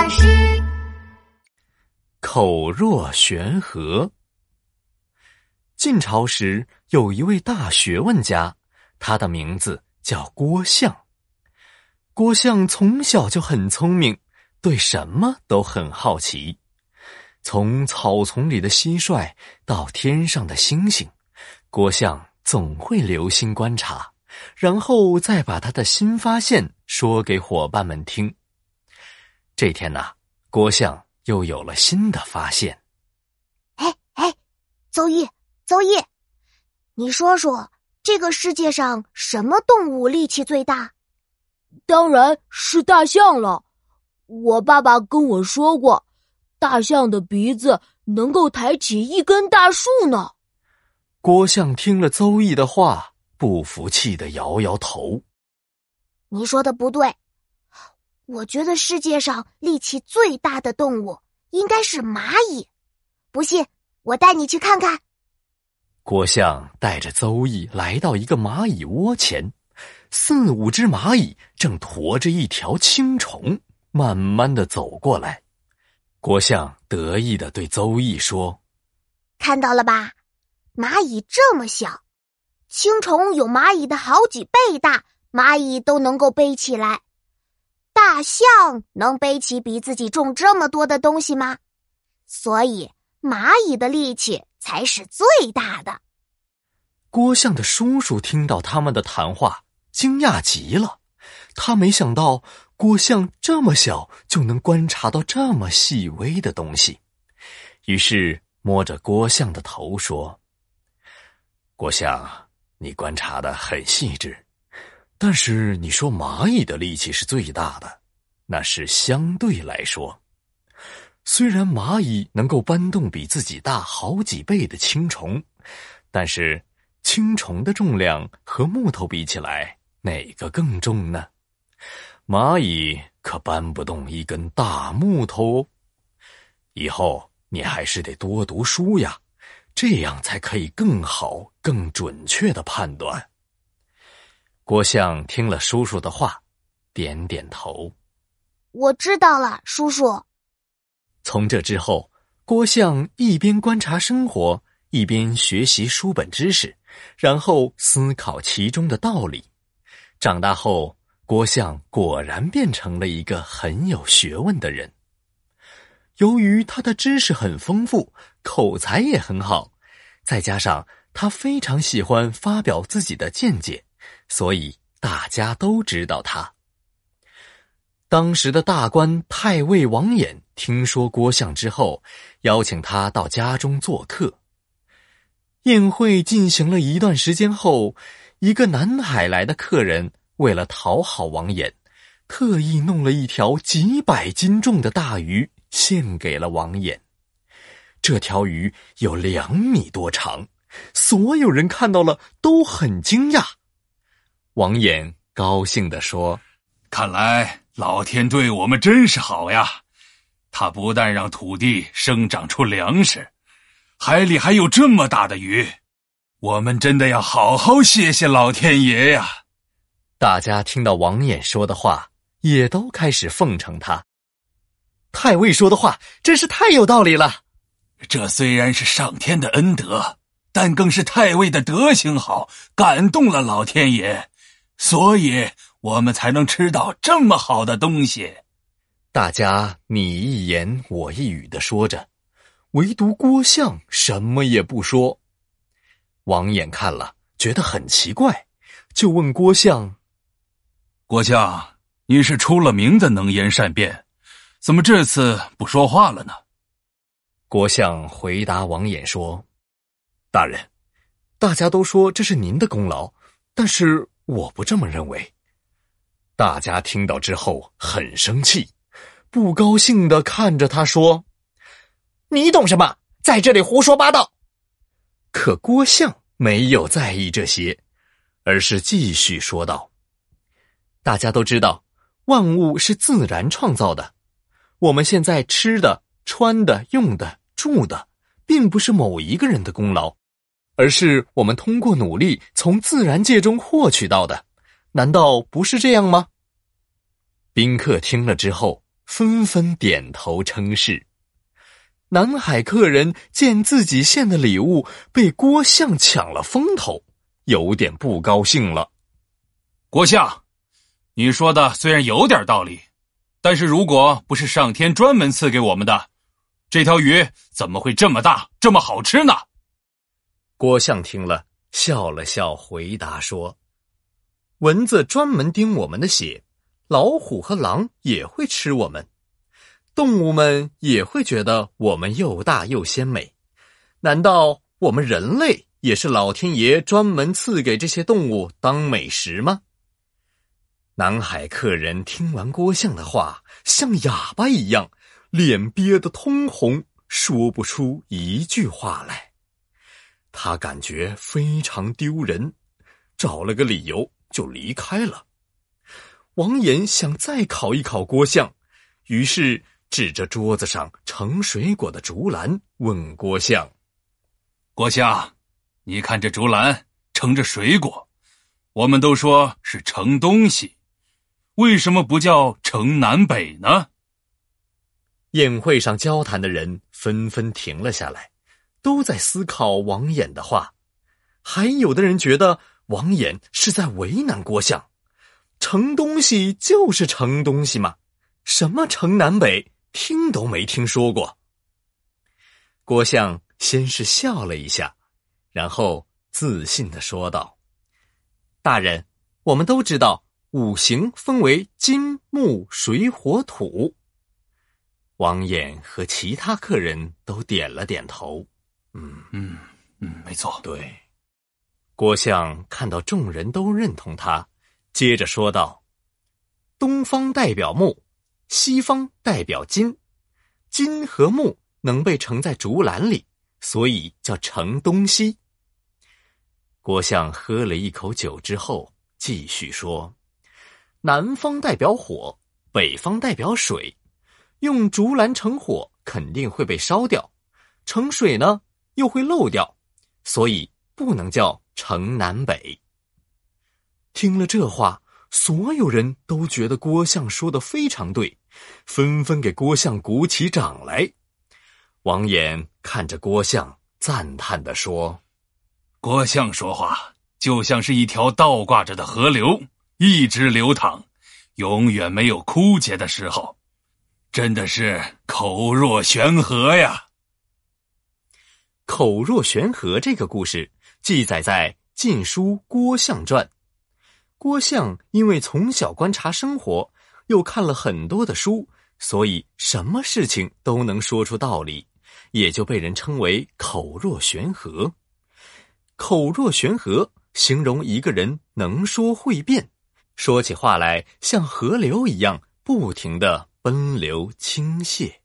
巴士。口若悬河。晋朝时有一位大学问家，他的名字叫郭象。郭象从小就很聪明，对什么都很好奇。从草丛里的蟋蟀到天上的星星，郭象总会留心观察，然后再把他的新发现说给伙伴们听。这天呐，郭象又有了新的发现。哎哎，邹毅，邹毅，你说说，这个世界上什么动物力气最大？当然是大象了。我爸爸跟我说过。大象的鼻子能够抬起一根大树呢。郭象听了邹毅的话，不服气的摇摇头：“你说的不对，我觉得世界上力气最大的动物应该是蚂蚁。不信，我带你去看看。”郭象带着邹毅来到一个蚂蚁窝前，四五只蚂蚁正驮着一条青虫，慢慢的走过来。郭象得意的对邹毅说：“看到了吧，蚂蚁这么小，青虫有蚂蚁的好几倍大，蚂蚁都能够背起来。大象能背起比自己重这么多的东西吗？所以蚂蚁的力气才是最大的。”郭象的叔叔听到他们的谈话，惊讶极了，他没想到。郭象这么小就能观察到这么细微的东西，于是摸着郭象的头说：“郭象，你观察的很细致，但是你说蚂蚁的力气是最大的，那是相对来说。虽然蚂蚁能够搬动比自己大好几倍的青虫，但是青虫的重量和木头比起来，哪个更重呢？”蚂蚁可搬不动一根大木头，以后你还是得多读书呀，这样才可以更好、更准确的判断。郭相听了叔叔的话，点点头：“我知道了，叔叔。”从这之后，郭相一边观察生活，一边学习书本知识，然后思考其中的道理。长大后。郭相果然变成了一个很有学问的人。由于他的知识很丰富，口才也很好，再加上他非常喜欢发表自己的见解，所以大家都知道他。当时的大官太尉王衍听说郭象之后，邀请他到家中做客。宴会进行了一段时间后，一个南海来的客人。为了讨好王衍，特意弄了一条几百斤重的大鱼献给了王衍。这条鱼有两米多长，所有人看到了都很惊讶。王衍高兴地说：“看来老天对我们真是好呀！他不但让土地生长出粮食，海里还有这么大的鱼，我们真的要好好谢谢老天爷呀！”大家听到王衍说的话，也都开始奉承他。太尉说的话真是太有道理了。这虽然是上天的恩德，但更是太尉的德行好，感动了老天爷，所以我们才能吃到这么好的东西。大家你一言我一语的说着，唯独郭象什么也不说。王衍看了，觉得很奇怪，就问郭象。郭相，你是出了名的能言善辩，怎么这次不说话了呢？郭相回答王衍说：“大人，大家都说这是您的功劳，但是我不这么认为。”大家听到之后很生气，不高兴的看着他说：“你懂什么？在这里胡说八道！”可郭相没有在意这些，而是继续说道。大家都知道，万物是自然创造的。我们现在吃的、穿的、用的、住的，并不是某一个人的功劳，而是我们通过努力从自然界中获取到的。难道不是这样吗？宾客听了之后，纷纷点头称是。南海客人见自己献的礼物被郭相抢了风头，有点不高兴了。郭相，你说的虽然有点道理，但是如果不是上天专门赐给我们的，这条鱼怎么会这么大，这么好吃呢？郭相听了，笑了笑，回答说：“蚊子专门叮我们的血，老虎和狼也会吃我们。”动物们也会觉得我们又大又鲜美，难道我们人类也是老天爷专门赐给这些动物当美食吗？南海客人听完郭相的话，像哑巴一样，脸憋得通红，说不出一句话来。他感觉非常丢人，找了个理由就离开了。王岩想再考一考郭相，于是。指着桌子上盛水果的竹篮，问郭相：“郭相，你看这竹篮盛着水果，我们都说是盛东西，为什么不叫盛南北呢？”宴会上交谈的人纷纷停了下来，都在思考王衍的话。还有的人觉得王衍是在为难郭相，盛东西就是盛东西嘛，什么盛南北？听都没听说过。郭相先是笑了一下，然后自信的说道：“大人，我们都知道五行分为金、木、水、火、土。”王衍和其他客人都点了点头。嗯嗯嗯，没错。对，郭相看到众人都认同他，接着说道：“东方代表木。”西方代表金，金和木能被盛在竹篮里，所以叫盛东西。郭相喝了一口酒之后，继续说：“南方代表火，北方代表水。用竹篮盛火肯定会被烧掉，盛水呢又会漏掉，所以不能叫城南北。”听了这话。所有人都觉得郭相说的非常对，纷纷给郭相鼓起掌来。王衍看着郭相，赞叹的说：“郭相说话就像是一条倒挂着的河流，一直流淌，永远没有枯竭的时候，真的是口若悬河呀！”口若悬河这个故事记载在《晋书·郭象传》。郭象因为从小观察生活，又看了很多的书，所以什么事情都能说出道理，也就被人称为口若悬河。口若悬河形容一个人能说会辩，说起话来像河流一样不停的奔流倾泻。